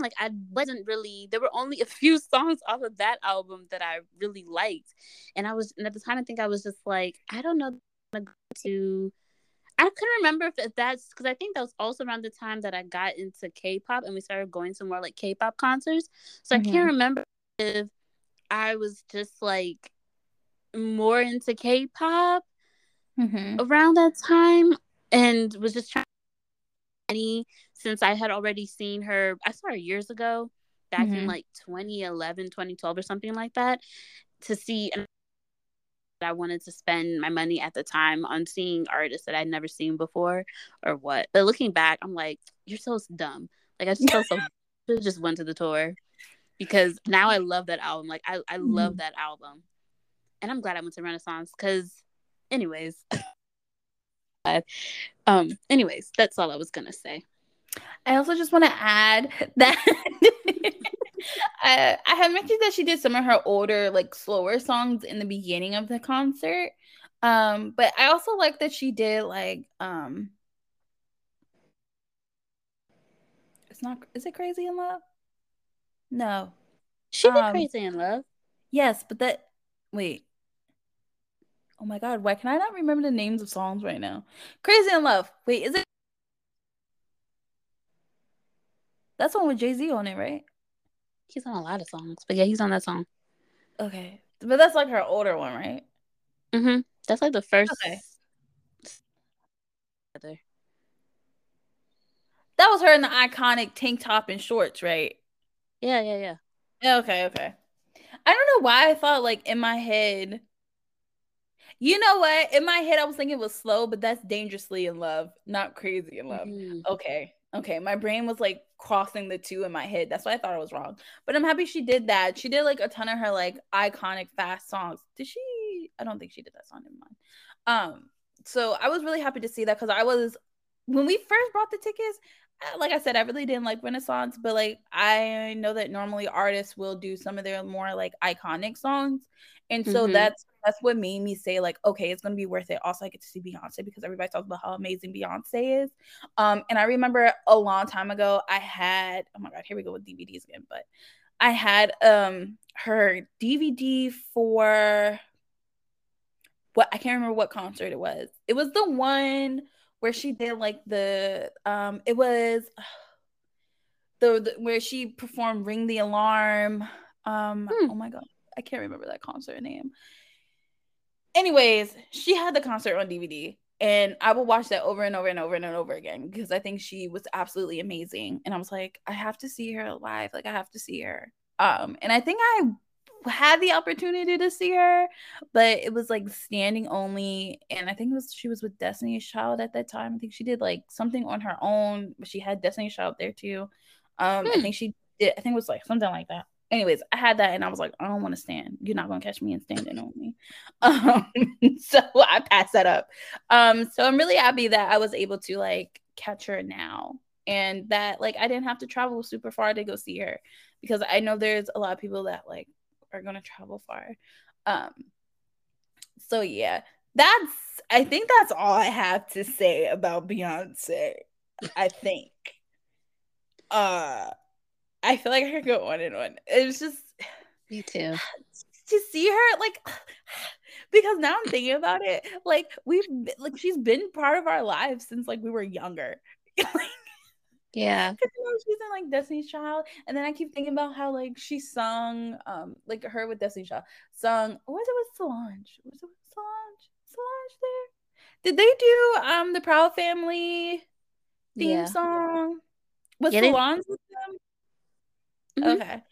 like I wasn't really there were only a few songs off of that album that I really liked. And I was and at the time I think I was just like, I don't know to I couldn't remember if that's because I think that was also around the time that I got into K-pop and we started going to more like K-pop concerts. So mm-hmm. I can't mm-hmm. remember if I was just like more into K-pop mm-hmm. around that time and was just trying any since I had already seen her I saw her years ago back mm-hmm. in like 2011 2012 or something like that to see and I wanted to spend my money at the time on seeing artists that I'd never seen before or what but looking back I'm like you're so dumb like I just felt so just went to the tour because now I love that album like I, I mm-hmm. love that album and I'm glad I went to Renaissance because anyways. Um anyways that's all i was gonna say. I also just want to add that I, I have mentioned that she did some of her older like slower songs in the beginning of the concert. Um but i also like that she did like um it's not is it crazy in love? No. She did um, crazy in love. yes but that wait Oh my god, why can I not remember the names of songs right now? Crazy in Love. Wait, is it? That's one with Jay Z on it, right? He's on a lot of songs, but yeah, he's on that song. Okay, but that's like her older one, right? Mm-hmm. That's like the first. Okay. That was her in the iconic tank top and shorts, right? Yeah, yeah, yeah. Okay, okay. I don't know why I thought like in my head You know what? In my head, I was thinking it was slow, but that's dangerously in love, not crazy in love. Mm-hmm. Okay. Okay. My brain was like crossing the two in my head. That's why I thought it was wrong. But I'm happy she did that. She did like a ton of her like iconic fast songs. Did she? I don't think she did that song in mine. Um, so I was really happy to see that because I was when we first bought the tickets, like I said, I really didn't like Renaissance, but like I know that normally artists will do some of their more like iconic songs. And so mm-hmm. that's that's what made me say, like, okay, it's gonna be worth it. Also, I get to see Beyonce because everybody talks about how amazing Beyonce is. Um, and I remember a long time ago, I had oh my god, here we go with DVDs again, but I had um her DVD for what I can't remember what concert it was. It was the one where she did like the um it was the, the where she performed Ring the Alarm. Um hmm. oh my god, I can't remember that concert name. Anyways, she had the concert on DVD and I will watch that over and over and over and over again because I think she was absolutely amazing. And I was like, I have to see her live. Like I have to see her. Um, and I think I had the opportunity to see her, but it was like standing only. And I think it was she was with Destiny's Child at that time. I think she did like something on her own, but she had Destiny's Child there too. Um, hmm. I think she did. I think it was like something like that. Anyways, I had that and I was like, I don't want to stand. You're not gonna catch me and standing on me. Um, so I passed that up. Um, so I'm really happy that I was able to like catch her now and that like I didn't have to travel super far to go see her because I know there's a lot of people that like are to travel far. Um, so yeah, that's I think that's all I have to say about Beyonce. I think. Uh I feel like I could go one on and on. It's just me too. To see her like because now I'm thinking about it, like we've like she's been part of our lives since like we were younger. yeah. Because you know, she's in like Destiny's Child. And then I keep thinking about how like she sung um like her with Destiny's Child sung was it with Solange? Was it with Solange? Solange there? Did they do um the Proud Family theme yeah. song? Was yeah, Solange with them? Mm-hmm. Okay.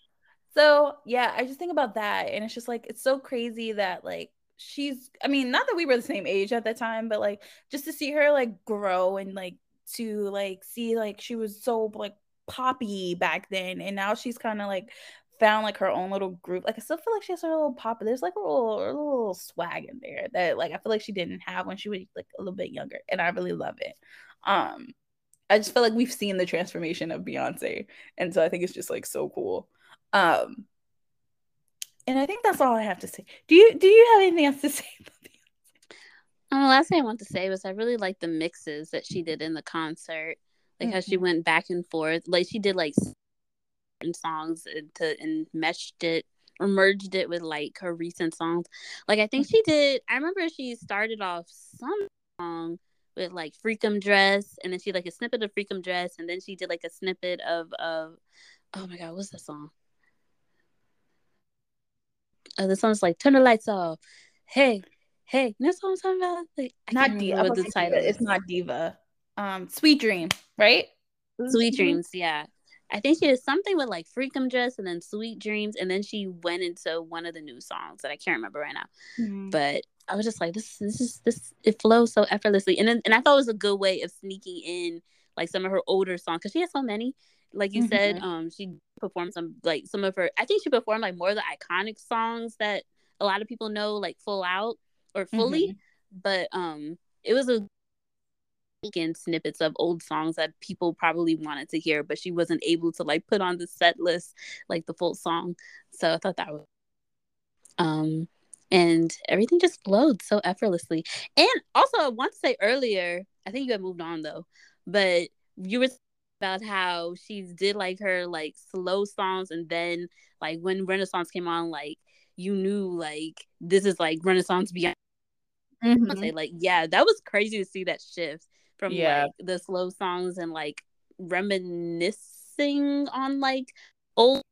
So yeah, I just think about that and it's just like it's so crazy that like she's I mean, not that we were the same age at that time, but like just to see her like grow and like to like see like she was so like poppy back then and now she's kind of like found like her own little group like i still feel like she has her little pop there's like a little, a little swag in there that like i feel like she didn't have when she was like a little bit younger and i really love it um i just feel like we've seen the transformation of beyonce and so i think it's just like so cool um and i think that's all i have to say do you do you have anything else to say um, the last thing I want to say was I really like the mixes that she did in the concert, like mm-hmm. how she mm-hmm. went back and forth. Like she did like certain songs to and meshed it or merged it with like her recent songs. Like I think she did. I remember she started off some song with like Freakum Dress, and then she like a snippet of Freakum Dress, and then she did like a snippet of of oh my god, what's that song? Uh, the song's like Turn the Lights Off. Hey, Hey, that's what I'm talking about. Like, not Diva. What the title? It's not Diva. Um, Sweet Dream, right? Sweet Dreams, yeah. I think she did something with like Freakum Dress and then Sweet Dreams, and then she went into one of the new songs that I can't remember right now. Mm-hmm. But I was just like, this, this is this. It flows so effortlessly, and then and I thought it was a good way of sneaking in like some of her older songs because she has so many. Like you mm-hmm. said, um, she performed some like some of her. I think she performed like more of the iconic songs that a lot of people know, like Full Out or fully, mm-hmm. but um, it was a weekend snippets of old songs that people probably wanted to hear, but she wasn't able to like put on the set list like the full song. So I thought that was um and everything just flowed so effortlessly. And also I want to say earlier, I think you had moved on though, but you were about how she did like her like slow songs and then like when Renaissance came on, like you knew like this is like Renaissance beyond mm-hmm. say like yeah that was crazy to see that shift from yeah. like the slow songs and like reminiscing on like old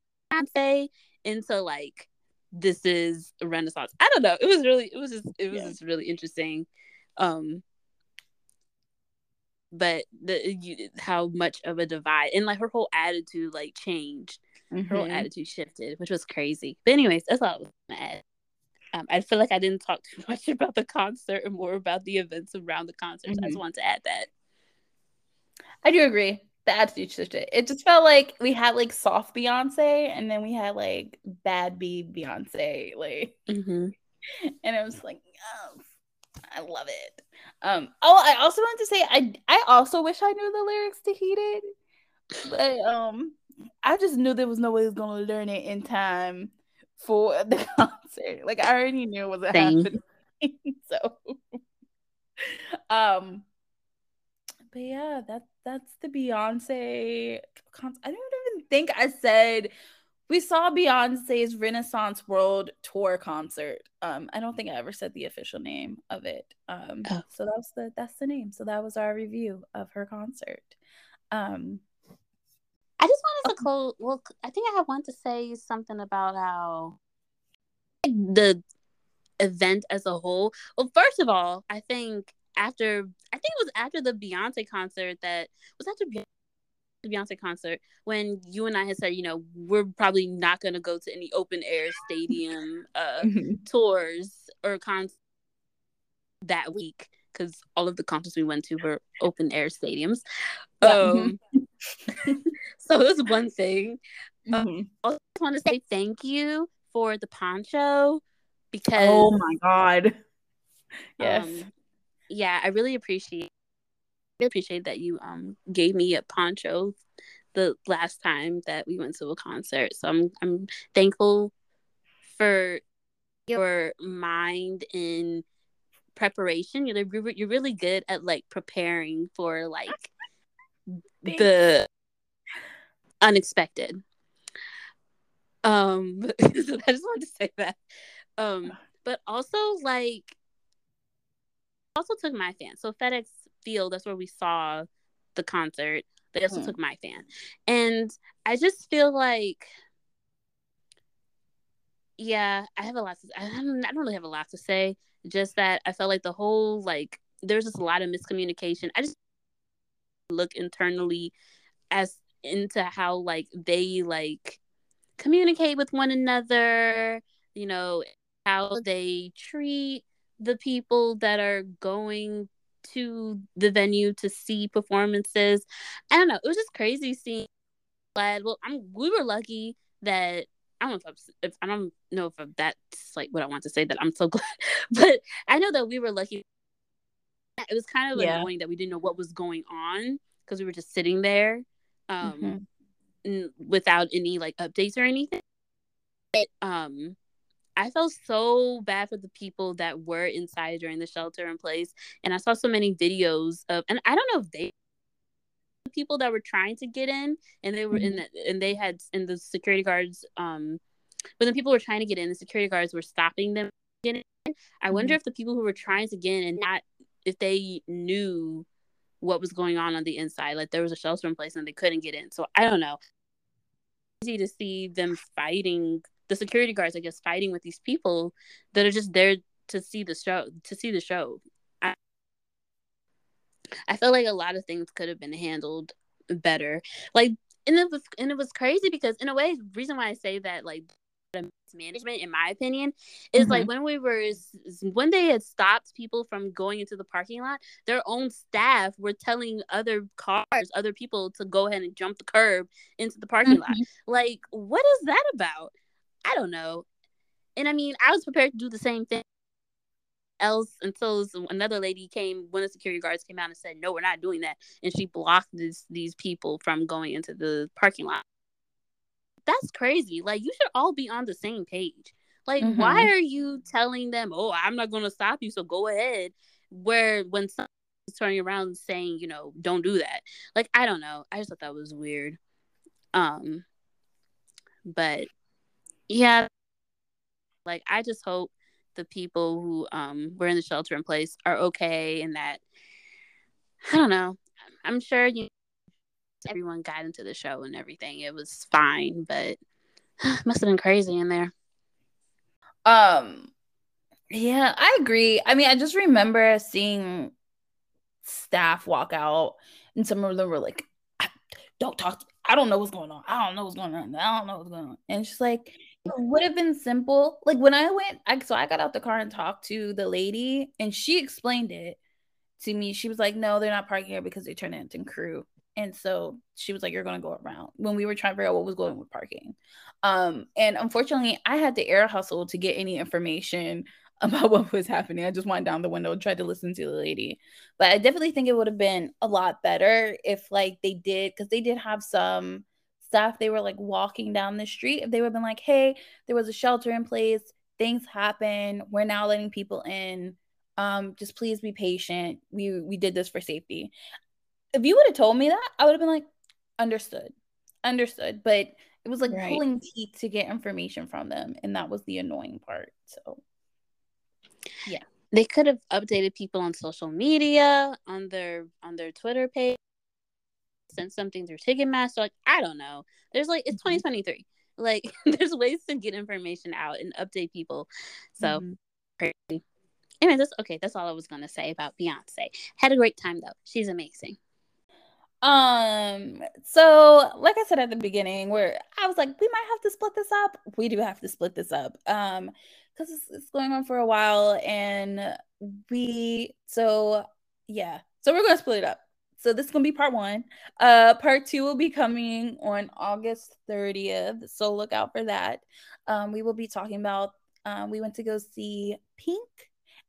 say into like this is a renaissance i don't know it was really it was just it was yeah. just really interesting um but the you, how much of a divide and like her whole attitude like changed mm-hmm. her whole mm-hmm. attitude shifted which was crazy but anyways that's all i was mad Um, I feel like I didn't talk too much about the concert and more about the events around the concert. Mm-hmm. I just mm-hmm. wanted to add that. I do agree. The attitude shifted. It just felt like we had like soft Beyonce, and then we had like bad B Beyonce, like, mm-hmm. and I was like, oh, I love it. Um. Oh, I also wanted to say I I also wish I knew the lyrics to "Heated," but um, I just knew there was no way I was gonna learn it in time for the concert. Like I already knew it was happening. so um but yeah, that that's the Beyonce concert. I don't even think I said we saw Beyonce's Renaissance World Tour concert. Um, I don't think I ever said the official name of it. Um, oh. so that's the that's the name. So that was our review of her concert. Um, I just wanted to close. Well, I think I want to say something about how the event as a whole. Well, first of all, I think after I think it was after the Beyonce concert that was after the Beyonce concert when you and I had said, you know, we're probably not going to go to any open air stadium uh, mm-hmm. tours or concerts that week because all of the concerts we went to were open air stadiums. Um, so it was one thing. Um, mm-hmm. Um, I just want to say thank you for the poncho because oh my god, yes, um, yeah, I really appreciate appreciate that you um gave me a poncho the last time that we went to a concert. So I'm I'm thankful for your mind in preparation. You're you're really good at like preparing for like the unexpected. Um, so I just wanted to say that. Um, but also like also took my fan. So FedEx Field, that's where we saw the concert. They also mm. took my fan. And I just feel like yeah, I have a lot to I don't, I don't really have a lot to say. Just that I felt like the whole like there's just a lot of miscommunication. I just look internally as into how like they like communicate with one another, you know, how they treat the people that are going to the venue to see performances. I don't know. It was just crazy seeing glad. Well, I'm we were lucky that I don't know if, if I don't know if that's like what I want to say that I'm so glad, but I know that we were lucky. It was kind of yeah. annoying that we didn't know what was going on because we were just sitting there um, mm-hmm n- without any like updates or anything. It, um, I felt so bad for the people that were inside during the shelter in place, and I saw so many videos of, and I don't know if they people that were trying to get in, and they were mm-hmm. in, the, and they had, and the security guards, um, but the people were trying to get in, the security guards were stopping them getting in. I mm-hmm. wonder if the people who were trying to get in and not if they knew what was going on on the inside. Like there was a shelter in place and they couldn't get in. So I don't know. It's Easy to see them fighting the security guards, I guess, fighting with these people that are just there to see the show. To see the show. I, I feel like a lot of things could have been handled better. Like, and it was and it was crazy because in a way, reason why I say that like management in my opinion is mm-hmm. like when we were when they had stopped people from going into the parking lot their own staff were telling other cars other people to go ahead and jump the curb into the parking mm-hmm. lot like what is that about i don't know and i mean i was prepared to do the same thing else until another lady came one of the security guards came out and said no we're not doing that and she blocked this, these people from going into the parking lot that's crazy. Like you should all be on the same page. Like mm-hmm. why are you telling them, "Oh, I'm not going to stop you, so go ahead." Where when someone's turning around saying, you know, don't do that. Like I don't know. I just thought that was weird. Um but yeah, like I just hope the people who um were in the shelter in place are okay and that I don't know. I'm sure you everyone got into the show and everything. It was fine, but must have been crazy in there. Um yeah, I agree. I mean, I just remember seeing staff walk out and some of them were like, don't talk to. I don't know what's going on. I don't know what's going on. I don't know what's going on. And she's like, it would have been simple. Like when I went, I, so I got out the car and talked to the lady, and she explained it to me. She was like, no, they're not parking here because they turned into crew. And so she was like, You're gonna go around when we were trying to figure out what was going with parking. Um, and unfortunately, I had to air hustle to get any information about what was happening. I just went down the window and tried to listen to the lady. But I definitely think it would have been a lot better if like they did because they did have some stuff. They were like walking down the street. If they would have been like, hey, there was a shelter in place, things happen. We're now letting people in. Um, just please be patient. We we did this for safety. If you would have told me that, I would have been like, understood. Understood. But it was like right. pulling teeth to get information from them. And that was the annoying part. So yeah. They could have updated people on social media, on their on their Twitter page, sent something through Ticketmaster. Like, I don't know. There's like it's mm-hmm. 2023. Like there's ways to get information out and update people. So mm-hmm. crazy. Anyway, that's okay. That's all I was gonna say about Beyonce. Had a great time though. She's amazing. Um, so like I said at the beginning, where I was like, we might have to split this up. We do have to split this up. Um, because it's, it's going on for a while and we so yeah so we're gonna split it up so this is gonna be part one. Uh part two will be coming on august 30th so look out for that. Um we will be talking about um we went to go see pink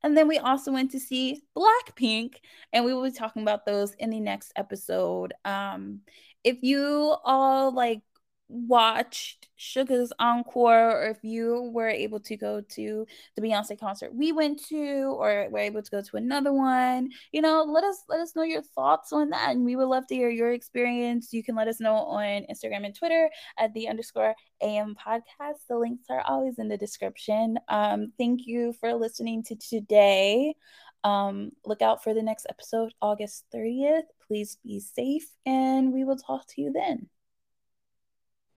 and then we also went to see blackpink and we will be talking about those in the next episode. Um if you all like watched Suga's encore or if you were able to go to the Beyonce concert we went to or were able to go to another one, you know, let us let us know your thoughts on that. And we would love to hear your experience. You can let us know on Instagram and Twitter at the underscore AM podcast. The links are always in the description. Um, thank you for listening to today. Um, look out for the next episode, August 30th. Please be safe, and we will talk to you then.